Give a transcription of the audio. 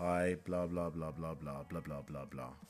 hi, blah, blah, blah, blah, blah, blah, blah, blah, blah.